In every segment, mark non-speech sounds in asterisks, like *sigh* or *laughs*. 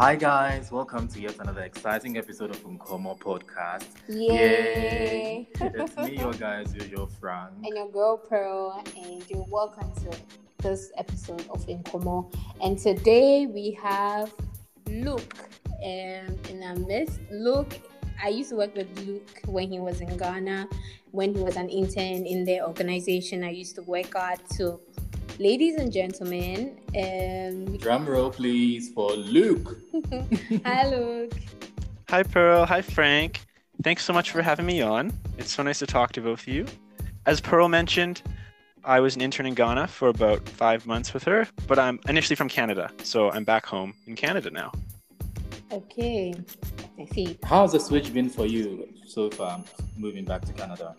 Hi guys, welcome to yet another exciting episode of Nkomo Podcast. Yay! it's me, your guys, your, your Frank. and your girl Pearl, and you're welcome to this episode of Nkomo. And today we have Luke um, in our midst. Luke, I used to work with Luke when he was in Ghana, when he was an intern in their organization. I used to work out. So, ladies and gentlemen, um, Drum roll, please, for Luke. *laughs* hi Luke. Hi, Pearl. Hi, Frank. Thanks so much for having me on. It's so nice to talk to both of you. As Pearl mentioned, I was an intern in Ghana for about five months with her, but I'm initially from Canada, so I'm back home in Canada now. Okay, I see. How's the switch been for you so far, moving back to Canada?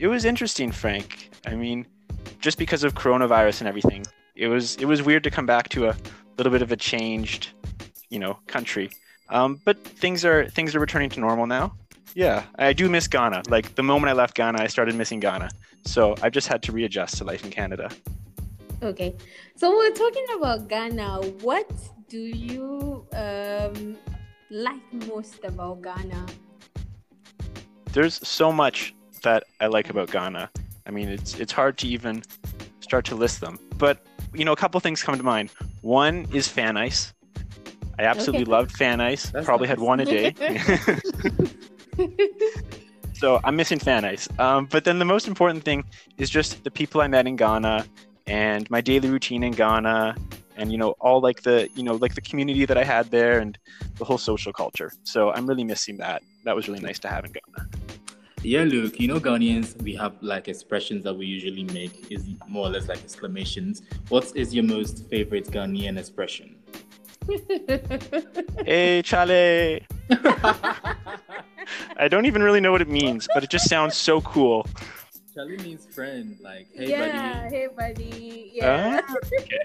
It was interesting, Frank. I mean, just because of coronavirus and everything, it was it was weird to come back to a little bit of a changed, you know, country. Um, but things are things are returning to normal now. Yeah, I do miss Ghana. Like the moment I left Ghana, I started missing Ghana. So I've just had to readjust to life in Canada. Okay, so we're talking about Ghana. What do you um, like most about Ghana? There's so much that I like about Ghana. I mean, it's it's hard to even start to list them. But you know, a couple things come to mind. One is fan ice. I absolutely Okay. loved fan ice. That's Probably nice. had one a day. *laughs* *laughs* so I'm missing fan ice. Um, but then the most important thing is just the people I met in Ghana and my daily routine in Ghana and you know all like the you know like the community that I had there and the whole social culture. So I'm really missing that. That was really nice to have in Ghana. Yeah, look, you know Ghanaians, we have like expressions that we usually make is more or less like exclamations. What is your most favorite Ghanaian expression? *laughs* Hey, Chale! I don't even really know what it means, but it just sounds so cool. Chale means friend, like, hey yeah, buddy. hey buddy. Yeah. Ah, okay.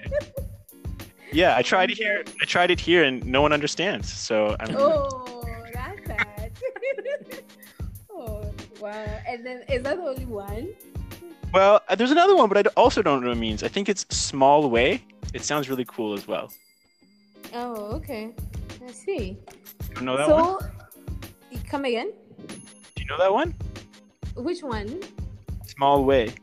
Yeah, I tried it here. I tried it here, and no one understands. So I'm. Oh, that's sad. *laughs* wow. And then is that the only one? Well, uh, there's another one, but I also don't know what it means. I think it's small way. It sounds really cool as well. Oh, okay. I see. You know that one? so, you come again? Do you know that one? Which one? Small way.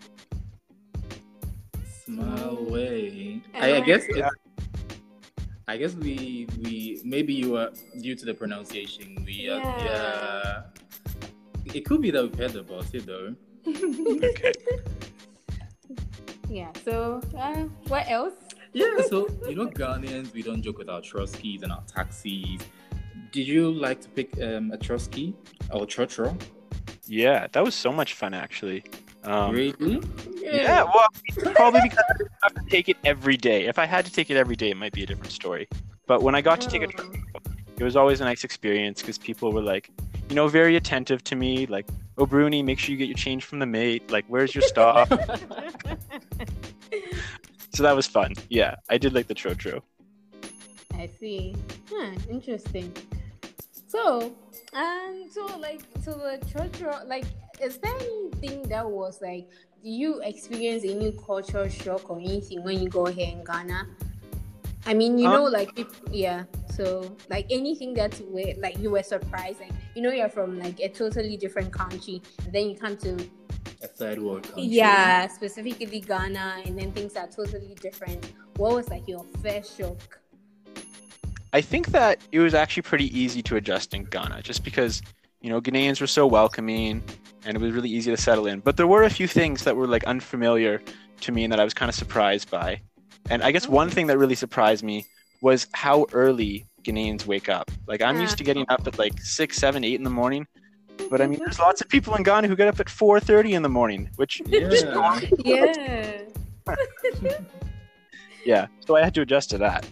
Small way. And I, I guess it, I guess we we maybe you are due to the pronunciation. We uh, Yeah. Yeah. It could be that we've heard about it though. Okay. *laughs* Yeah. So, uh, what else? Yeah, so you know Ghanaians, we don't joke with our Trotro's and our taxis. Did you like to pick um, a Trotsky or Trotro? Yeah, that was so much fun actually. Um, really? Yeah, well, probably because I have to take it every day. If I had to take it every day, it might be a different story. But when I got to take it, it was always a nice experience because people were like, you know, very attentive to me. Like, oh, Bruni, make sure you get your change from the mate. Like, where's your stop? *laughs* so that was fun. Yeah, I did like the trotro. I see. Huh, interesting. So, um, so like, so the church, like, is there anything that was like, do you experience any cultural shock or anything when you go here in Ghana? I mean, you Um, know, like, if, yeah. So, like, anything that where like you were surprised, like, you know, you're from like a totally different country, and then you come to A third world country. yeah, specifically Ghana, and then things are totally different. What was like your first shock? I think that it was actually pretty easy to adjust in Ghana just because, you know, Ghanaians were so welcoming and it was really easy to settle in. But there were a few things that were like unfamiliar to me and that I was kind of surprised by. And I guess one thing that really surprised me was how early Ghanaians wake up. Like I'm used to getting up at like six, seven, eight in the morning. But I mean, there's lots of people in Ghana who get up at 4:30 in the morning, which *laughs* Yeah. yeah. *laughs* *laughs* yeah. So I had to adjust to that.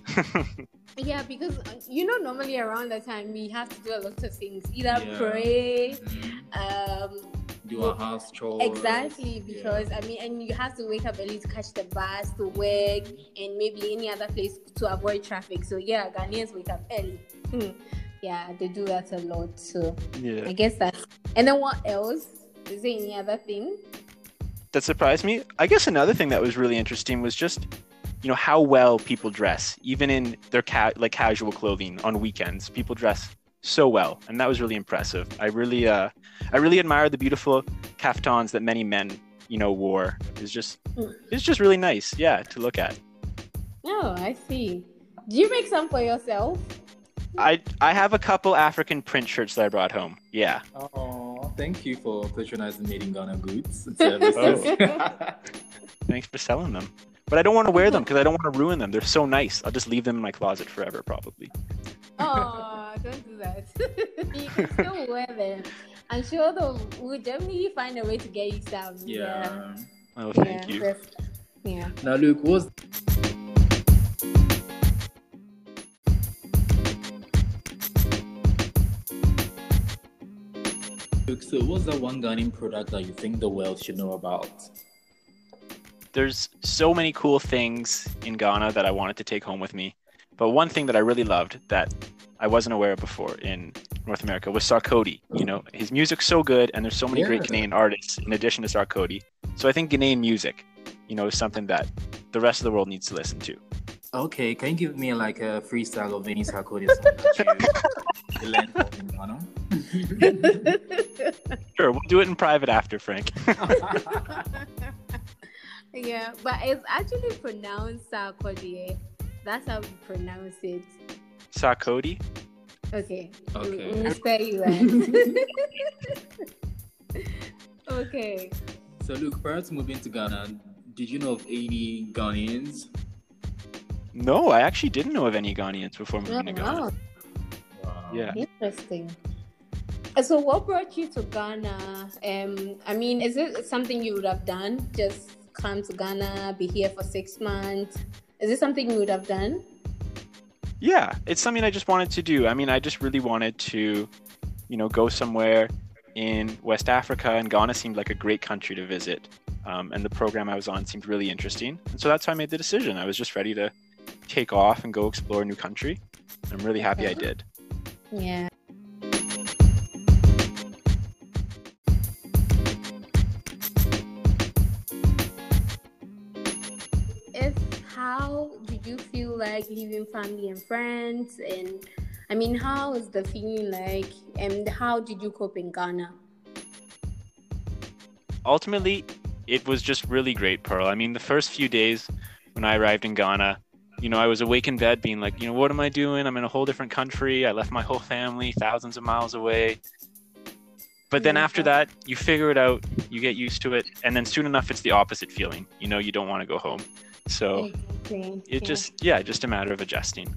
Yeah, because uh, you know, normally around that time we have to do a lot of things, either Yeah. pray, Mhm. um, Do our house chores. exactly. Yeah. Because I mean, and you have to wake up early to catch the bus to work, and maybe any other place to avoid traffic. So yeah, Ghanaians wake up early. Hmm. Yeah, they do that a lot. So yeah. I guess that's. And then what else? Is there any other thing? that surprised me. I guess another thing that was really interesting was just you know how well people dress, even in their ca- like casual clothing on weekends. People dress so well, and that was really impressive. I really, uh, I really admire the beautiful kaftans that many men, you know, wore. It's just, it's just really nice, yeah, to look at. Oh, I see. Do you make some for yourself? I, I have a couple African print shirts that I brought home. Yeah. Oh, thank you for patronizing Made in Ghana goods and *laughs* services. Thanks for selling them. But I don't want to wear them because I don't want to ruin them. They're so nice. I'll just leave them in my closet forever, probably. Oh, don't do that. you can still wear them. I'm sure they'll we'll definitely find a way to get you some. yeah. Oh, thank yeah, you. that's- Yeah. Now, Luke, what's Luke, so what's that one Ghanaian product that you think the world should know about? There's so many cool things in Ghana that I wanted to take home with me. But one thing that I really loved that I wasn't aware of before in North America was Sarkodie. You know, his music's so good, and there's so many great Ghanaian artists in addition to Sarkodie. So I think Ghanaian music, you know, is something that the rest of the world needs to listen to. Okay, can you give me like a freestyle of any Sarkodie song that you *laughs* learned from in Ghana? *laughs* Sure, we'll do it in private after, Frank. *laughs* yeah, but it's actually pronounced Sarkodie. That's how we pronounce it. Sarkodie? Okay. Okay. We'll spare you that. *laughs* okay. So, Luke, prior to moving to Ghana, did you know of any Ghanaians? No, I actually didn't know of any Ghanaians before moving to Ghana. wow. Wow. Yeah. Interesting. So, what brought you to Ghana? Um, I mean, is it something you would have done? Just come to Ghana, be here for six months? Is it something you would have done? Yeah, it's something I just wanted to do. I mean, I just really wanted to, you know, go somewhere in West Africa, and Ghana seemed like a great country to visit. Um, and the program I was on seemed really interesting. And so that's how I made the decision. I was just ready to take off and go explore a new country. I'm really happy I did. Yeah. Like leaving family and friends and I mean how is the feeling like and how did you cope in Ghana? ultimately, it was just really great, Pearl. I mean, the first few days when I arrived in Ghana, you know, I was awake in bed being like, you know, what am I doing? I'm in a whole different country. I left my whole family thousands of miles away. But then after that, you figure it out, you get used to it, and then soon enough, it's the opposite feeling. You know, you don't want to go home. So Exactly. it Yeah. just, yeah, just a matter of adjusting.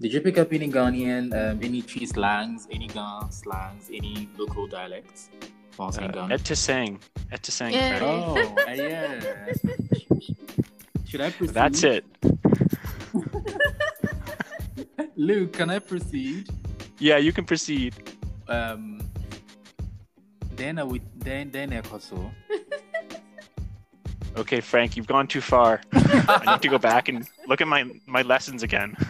Did you pick up any Ghanaian, um, any tree slangs, any Ghana slangs, any local dialects whilst Uh, Ghana? et to sang, et to sang. Yeah. Oh, uh, yeah. *laughs* Should I proceed? That's it. *laughs* Luke, can I proceed? Yeah, you can proceed. Um, then I would then then I also. Okay, Frank, you've gone too far. *laughs* I need to go back and look at my my lessons again. *laughs*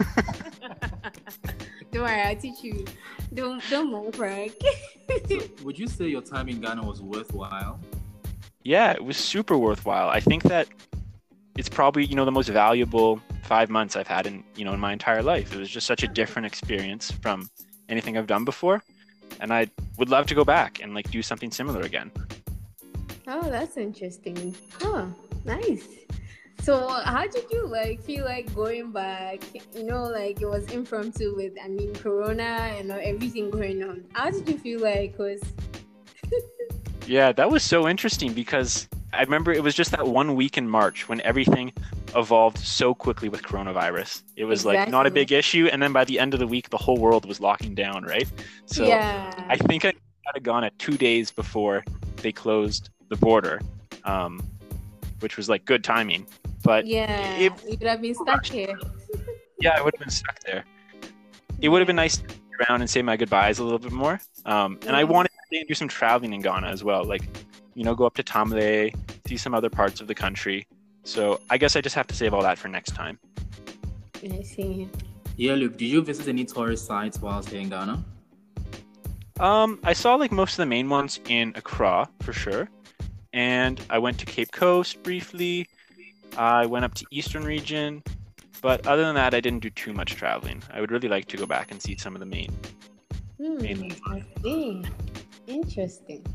Don't worry, I'll teach you. Don't don't mind, Frank. *laughs* Would you say your time in Ghana was worthwhile? yeah, it was super worthwhile. I think that it's probably you know the most valuable five months I've had in you know in my entire life. It was just such a different experience from anything I've done before, and I would love to go back and like do something similar again. Oh, that's interesting. Oh, nice. So, how did you like feel like going back? You know, like it was impromptu with, I mean, Corona and everything going on. How did you feel like? Cause *laughs* Yeah, that was so interesting because I remember it was just that one week in March when everything evolved so quickly with coronavirus. It was like not a big issue, and then by the end of the week, the whole world was locking down, right? So yeah, I think I got to Ghana two days before they closed the border, um, which was like good timing. But yeah, it- you could have been stuck here. yeah, I would have been stuck there. It would have been nice to be around and say my goodbyes a little bit more. Um, and I wanted to do some traveling in Ghana as well, like you know, go up to Tamale, see some other parts of the country. So I guess I just have to save all that for next time. I see. Yeah, Luke, did you visit any tourist sites while staying in Ghana? Um, I saw like most of the main ones in Accra for sure, and I went to Cape Coast briefly. I went up to Eastern region, but other than that, I didn't do too much traveling. I would really like to go back and see some of the main. Hmm, Mainland. I see. Interesting.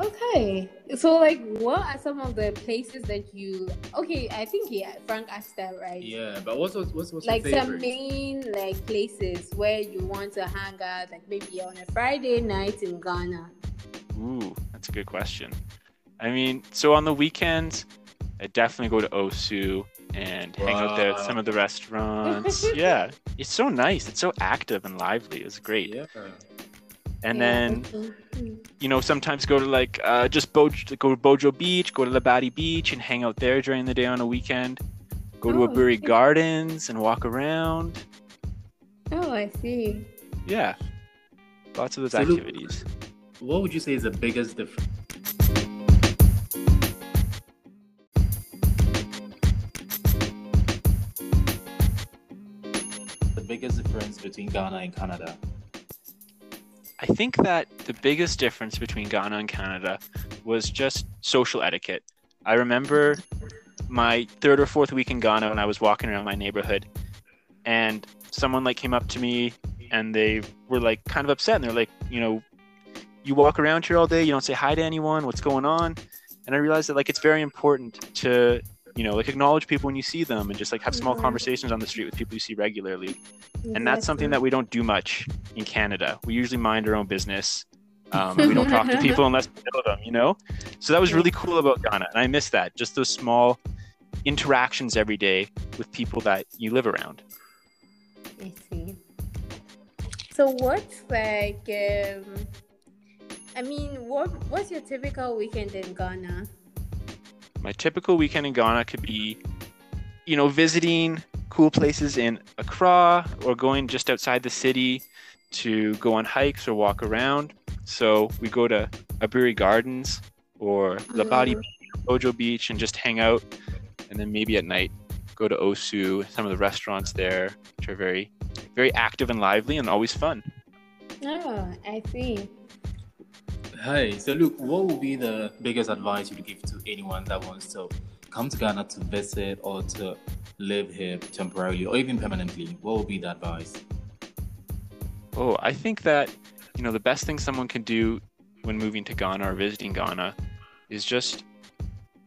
Okay, so like, what are some of the places that you? Okay, I think yeah, Frank asked that right. Yeah, but what's what's what's, what's like your some main like places where you want to hang out, like maybe on a Friday night in Ghana. Ooh, that's a good question. I mean, so on the weekends, I definitely go to Osu and hang out there at some of the restaurants. *laughs* yeah, it's so nice. It's so active and lively. It's great. Yeah. And Yeah, then okay. You know, sometimes go to like uh, just Boj- go to Bojo Beach, go to Labadi Beach, and hang out there during the day on a weekend. Go to Oh, Aburi okay. Gardens and walk around. Oh, I see. Yeah, lots of those So look- activities. What would you say is the biggest difference? The biggest difference between Ghana and Canada. I think that the biggest difference between Ghana and Canada was just social etiquette. I remember my third or fourth week in Ghana when I was walking around my neighborhood, and someone like came up to me and they were like kind of upset, and they're like, you know, you walk around here all day, you don't say hi to anyone, what's going on? And I realized that like it's very important to you know like acknowledge people when you see them and just like have small Mhm. conversations on the street with people you see regularly and that's something that we don't do much in Canada. We usually mind our own business. Um, we don't talk to *laughs* people unless we know them, you know. So that was really cool about Ghana, and I miss that. Just those small interactions every day with people that you live around. I see. So what's like um I mean what what's your typical weekend in Ghana? My typical weekend in Ghana could be, you know, visiting cool places in Accra or going just outside the city to go on hikes or walk around. So we go to Aburi Gardens or Labadi Mm. Bojo Beach and just hang out, and then maybe at night go to Osu, some of the restaurants there, which are very, very active and lively and always fun. Oh, I see. Hi. So, look, what would be the biggest advice you'd give to anyone that wants to come to Ghana to visit or to live here temporarily or even permanently? What would be the advice? Oh, I think that you know the best thing someone can do when moving to Ghana or visiting Ghana is just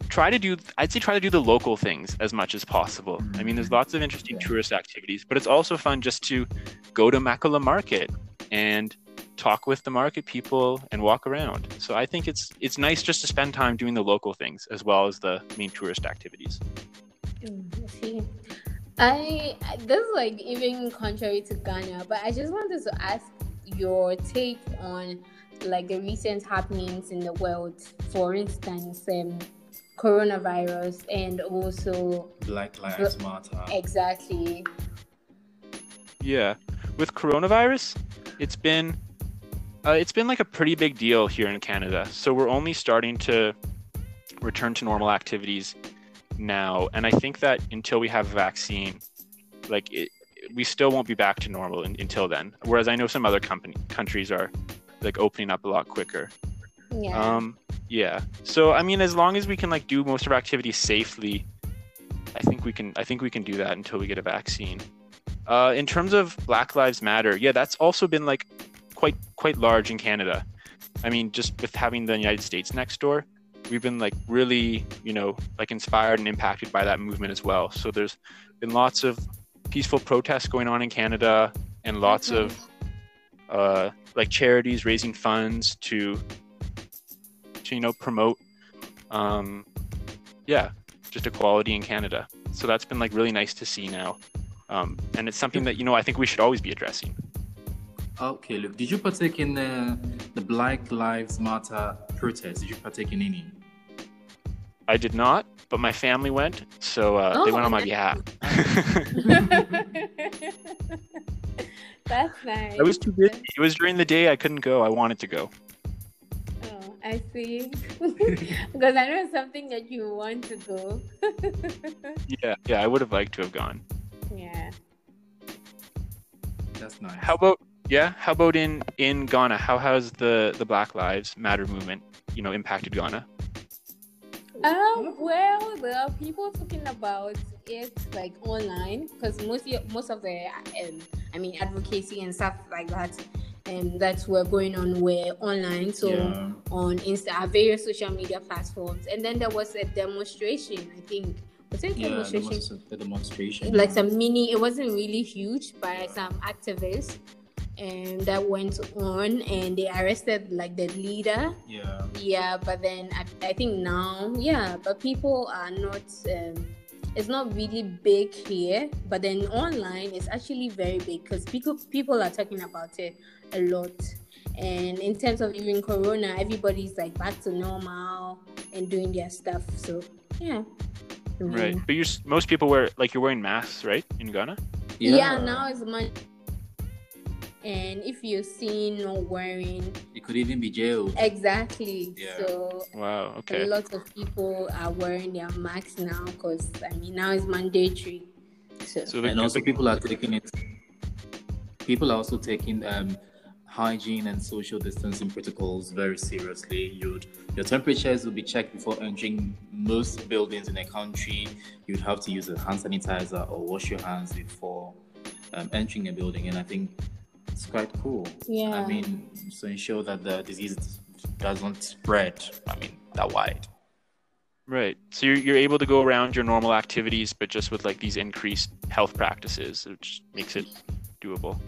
try to do I'd say try to do the local things as much as possible. I mean, there's lots of interesting Yeah. tourist activities, but it's also fun just to go to Makola Market and talk with the market people and walk around. So I think it's it's nice just to spend time doing the local things as well as the main tourist activities. Mm, I see. I this is like even contrary to Ghana, but I just wanted to ask your take on like the recent happenings in the world. For instance, um, coronavirus and also Black Lives Matter. exactly. Yeah, with coronavirus, it's been uh, it's been like a pretty big deal here in Canada. So we're only starting to return to normal activities now, and I think that until we have a vaccine, like it, we still won't be back to normal in, until then. Whereas I know some other company countries are like opening up a lot quicker. Yeah. Um, yeah. So I mean, as long as we can like do most of our activities safely, I think we can. I think we can do that until we get a vaccine. Uh, in terms of Black Lives Matter, yeah, that's also been like quite quite large in Canada. I mean, just with having the United States next door, we've been like really, you know, like inspired and impacted by that movement as well. So there's been lots of peaceful protests going on in Canada, and lots Mhm. of uh, like charities raising funds to to you know promote um yeah just equality in canada so that's been like really nice to see now um and it's something that you know i think we should always be addressing Okay, look, did you partake in the, the Black Lives Matter protest? Did you partake in any? i did not but my family went so uh, they Oh, went on my nice. behalf *laughs* That's nice. i was too busy it was during the day i couldn't go i wanted to go Oh, I see. *laughs* because I know it's something that you want to go. *laughs* yeah yeah i would have liked to have gone yeah. That's nice. how about yeah how about in in ghana how has the the black lives matter movement you know impacted ghana Um, well, there are people talking about it like online because most most of the um, I mean advocacy and stuff like that and um, that were going on were online. So Yeah. on Insta, various social media platforms, and then there was a demonstration. I think was it a Yeah, there was a demonstration. like some mini. It wasn't really huge by some activists, and that went on, and they arrested like the leader. yeah. Yeah, but then I, I think now, yeah, but people are not. Um, it's not really big here, but then online it's actually very big because people people are talking about it a lot. And in terms of even Corona, everybody's like back to normal and doing their stuff. So yeah, I mean, Right. But you s- most people wear like you're wearing masks, right? In Ghana? Yeah, now it's money. And if you're seen not wearing It could even be jailed. exactly, Yeah. so Wow. okay a lot of people are wearing their masks now because I mean now it's mandatory. So, So and also people are taking it people are also taking um hygiene and social distancing protocols very seriously you'd your temperatures will be checked before entering most buildings in a country you'd have to use a hand sanitizer or wash your hands before um, entering a building and i think it's quite cool Yeah. i mean to ensure that the disease doesn't spread i mean that wide right. So you're you're able to go around your normal activities, but just with like these increased health practices, which makes it doable.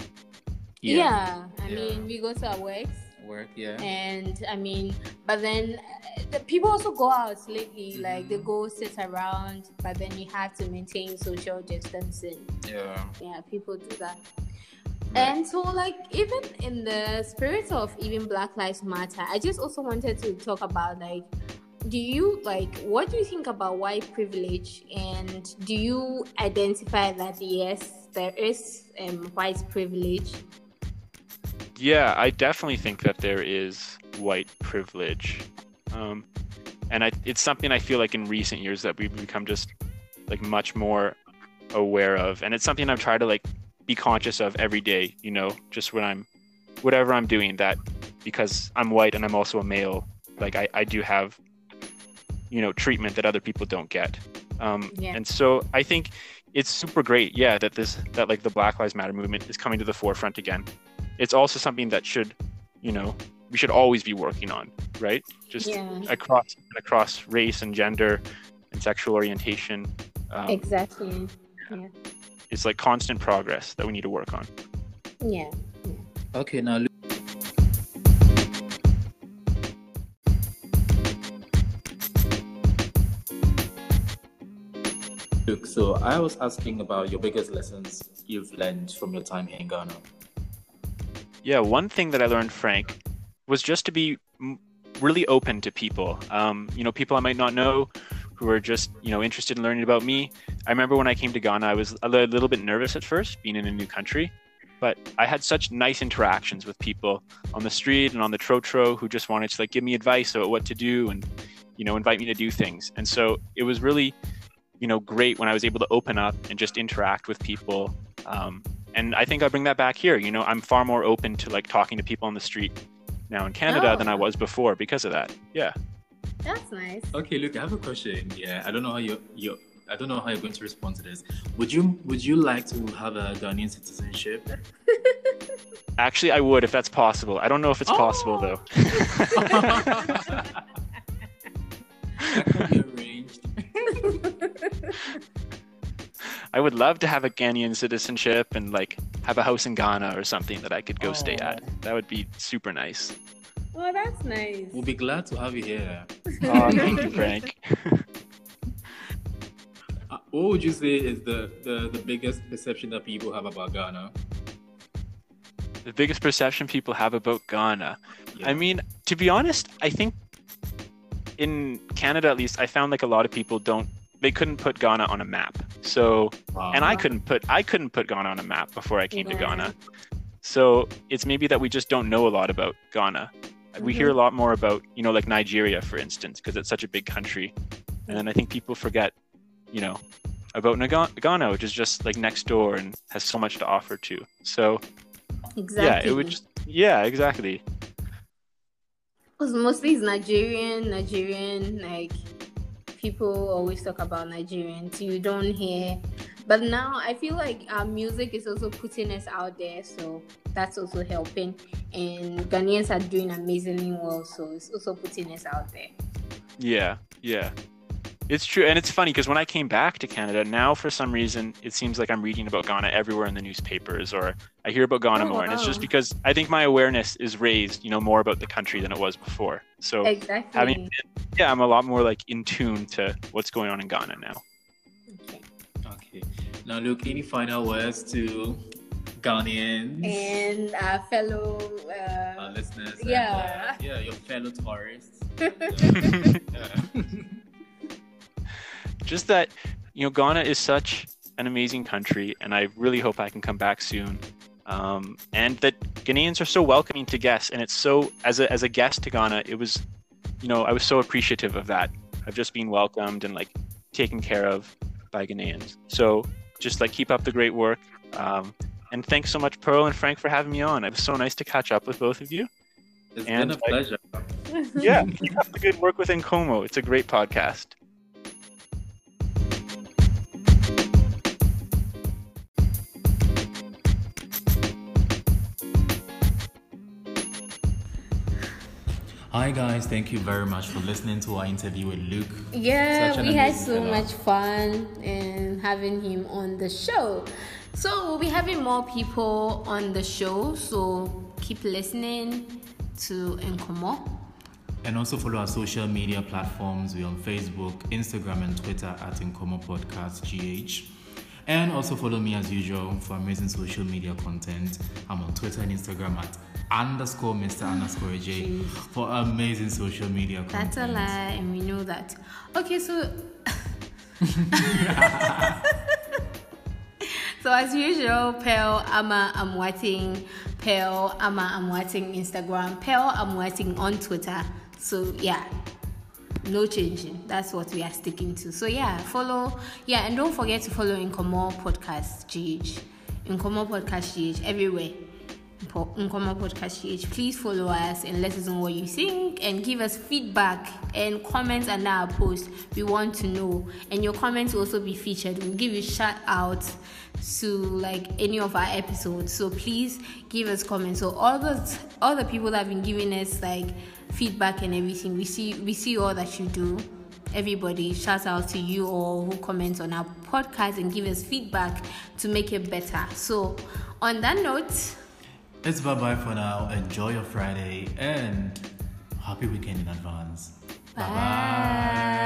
yeah. I Yeah. mean we go to our works work yeah and I mean but then uh, the people also go out lately like they go sit around but then you have to maintain social distancing. yeah yeah people do that and so like even in the spirit of even black lives matter i just also wanted to talk about like do you like what do you think about white privilege? And do you identify that yes there is um, white privilege? Yeah, I definitely think that there is white privilege, um, and I, it's something I feel like in recent years that we've become just like much more aware of, and it's something I've tried to like be conscious of every day. You know, just when I'm whatever I'm doing, that because I'm white and I'm also a male, like I, I do have you know treatment that other people don't get, um, Yeah. and so I think it's super great, yeah, that this that like the Black Lives Matter movement is coming to the forefront again. It's also something that should you know we should always be working on right? Just yeah. across across race and gender and sexual orientation um, exactly it's like constant progress that we need to work on yeah Okay, now look. Look, so I was asking about your biggest lessons you've learned from your time here in Ghana. yeah one thing that i learned frank was just to be really open to people um, you know people i might not know who are just you know interested in learning about me. I remember when i came to ghana i was a little bit nervous at first being in a new country but i had such nice interactions with people on the street and on the trotro who just wanted to like give me advice about what to do and you know invite me to do things. And so it was really you know great when i was able to open up and just interact with people um, and i think i bring that back here. You know i'm far more open to like talking to people on the street now in canada Oh. than i was before because of that. Yeah that's nice Okay, look, I have a question. Yeah, I don't know how you you I don't know how you're going to respond to this. Would you would you like to have a Ghanaian citizenship? *laughs* actually i would if that's possible i don't know if it's possible Oh. though that can be arranged. *laughs* i would love to have a ghanaian citizenship and like have a house in ghana or something that i could go stay Oh. at that would be super nice oh that's nice We'll be glad to have you here. *laughs* oh thank you frank *laughs* Uh, what would you say is the, the, the biggest perception that people have about Ghana? the biggest perception people have about ghana Yeah. I mean, to be honest, I think in Canada at least, I found like a lot of people don't they couldn't put Ghana on a map. So Wow. and I couldn't put I couldn't put Ghana on a map before I came to Ghana. So it's maybe that we just don't know a lot about Ghana. We hear a lot more about, you know, like Nigeria, for instance, because it's such a big country. And then I think people forget, you know, about Naga- Ghana, which is just like next door and has so much to offer too. So exactly yeah, it would just yeah, exactly. Because mostly it's Nigerian, Nigerian, like people always talk about Nigerians. You don't hear, but now I feel like our music is also putting us out there, so that's also helping. And Ghanaians are doing amazingly well, so it's also putting us out there. Yeah, yeah. It's true, and it's funny because when I came back to Canada, now for some reason it seems like I'm reading about Ghana everywhere in the newspapers, or I hear about Ghana Oh, more, and it's just because I think my awareness is raised, you know, more about the country than it was before. So Exactly. having, yeah, I'm a lot more like in tune to what's going on in Ghana now. Okay. Okay. Now, look, any final words to Ghanaians, And our fellow. our Uh, listeners, and, yeah. uh, yeah, your fellow tourists? Yeah. *laughs* *laughs* just that you know ghana is such an amazing country and i really hope i can come back soon um, and that ghanaians are so welcoming to guests and it's so as a, as a guest to ghana it was you know i was so appreciative of that of just being welcomed and like taken care of by ghanaians. So just like keep up the great work. Um, and thanks so much pearl and frank for having me on. It was so nice to catch up with both of you. It's And been a I- pleasure. *laughs* yeah keep up the good work with Nkomo. it's a great podcast Hi, guys. Thank you very much for listening to our interview with Luke. Yeah, we had so fellow. much fun in having him on the show. So we'll be having more people on the show. So keep listening to Nkomo. And also follow our social media platforms. We're on Facebook, Instagram, and Twitter at Nkomo Podcast GH. And also follow me as usual for amazing social media content. I'm on Twitter and Instagram at underscore Mr. underscore J for amazing social media content. That's a lie, and we know that. Okay, so. *laughs* so as usual, Pearl Ama uh, I'm watching Pearl Ama uh, I'm watching Instagram, Pearl I'm watching on Twitter. So yeah, no changing. That's what we are sticking to. So yeah, follow. Yeah, and don't forget to follow Nkomo Podcast GH. Nkomo Podcast GH everywhere. Nkomo Podcast GH. Please follow us and let us know what you think and give us feedback and comments under our post. We want to know. And your comments will also be featured. We'll give you shout out to like any of our episodes. So please give us comments. So all the all the people that have been giving us like feedback and everything, we see we see all that you do everybody shout out to you all who comment on our podcast and give us feedback to make it better so on that note It's bye bye for now. Enjoy your Friday and happy weekend in advance. Bye bye.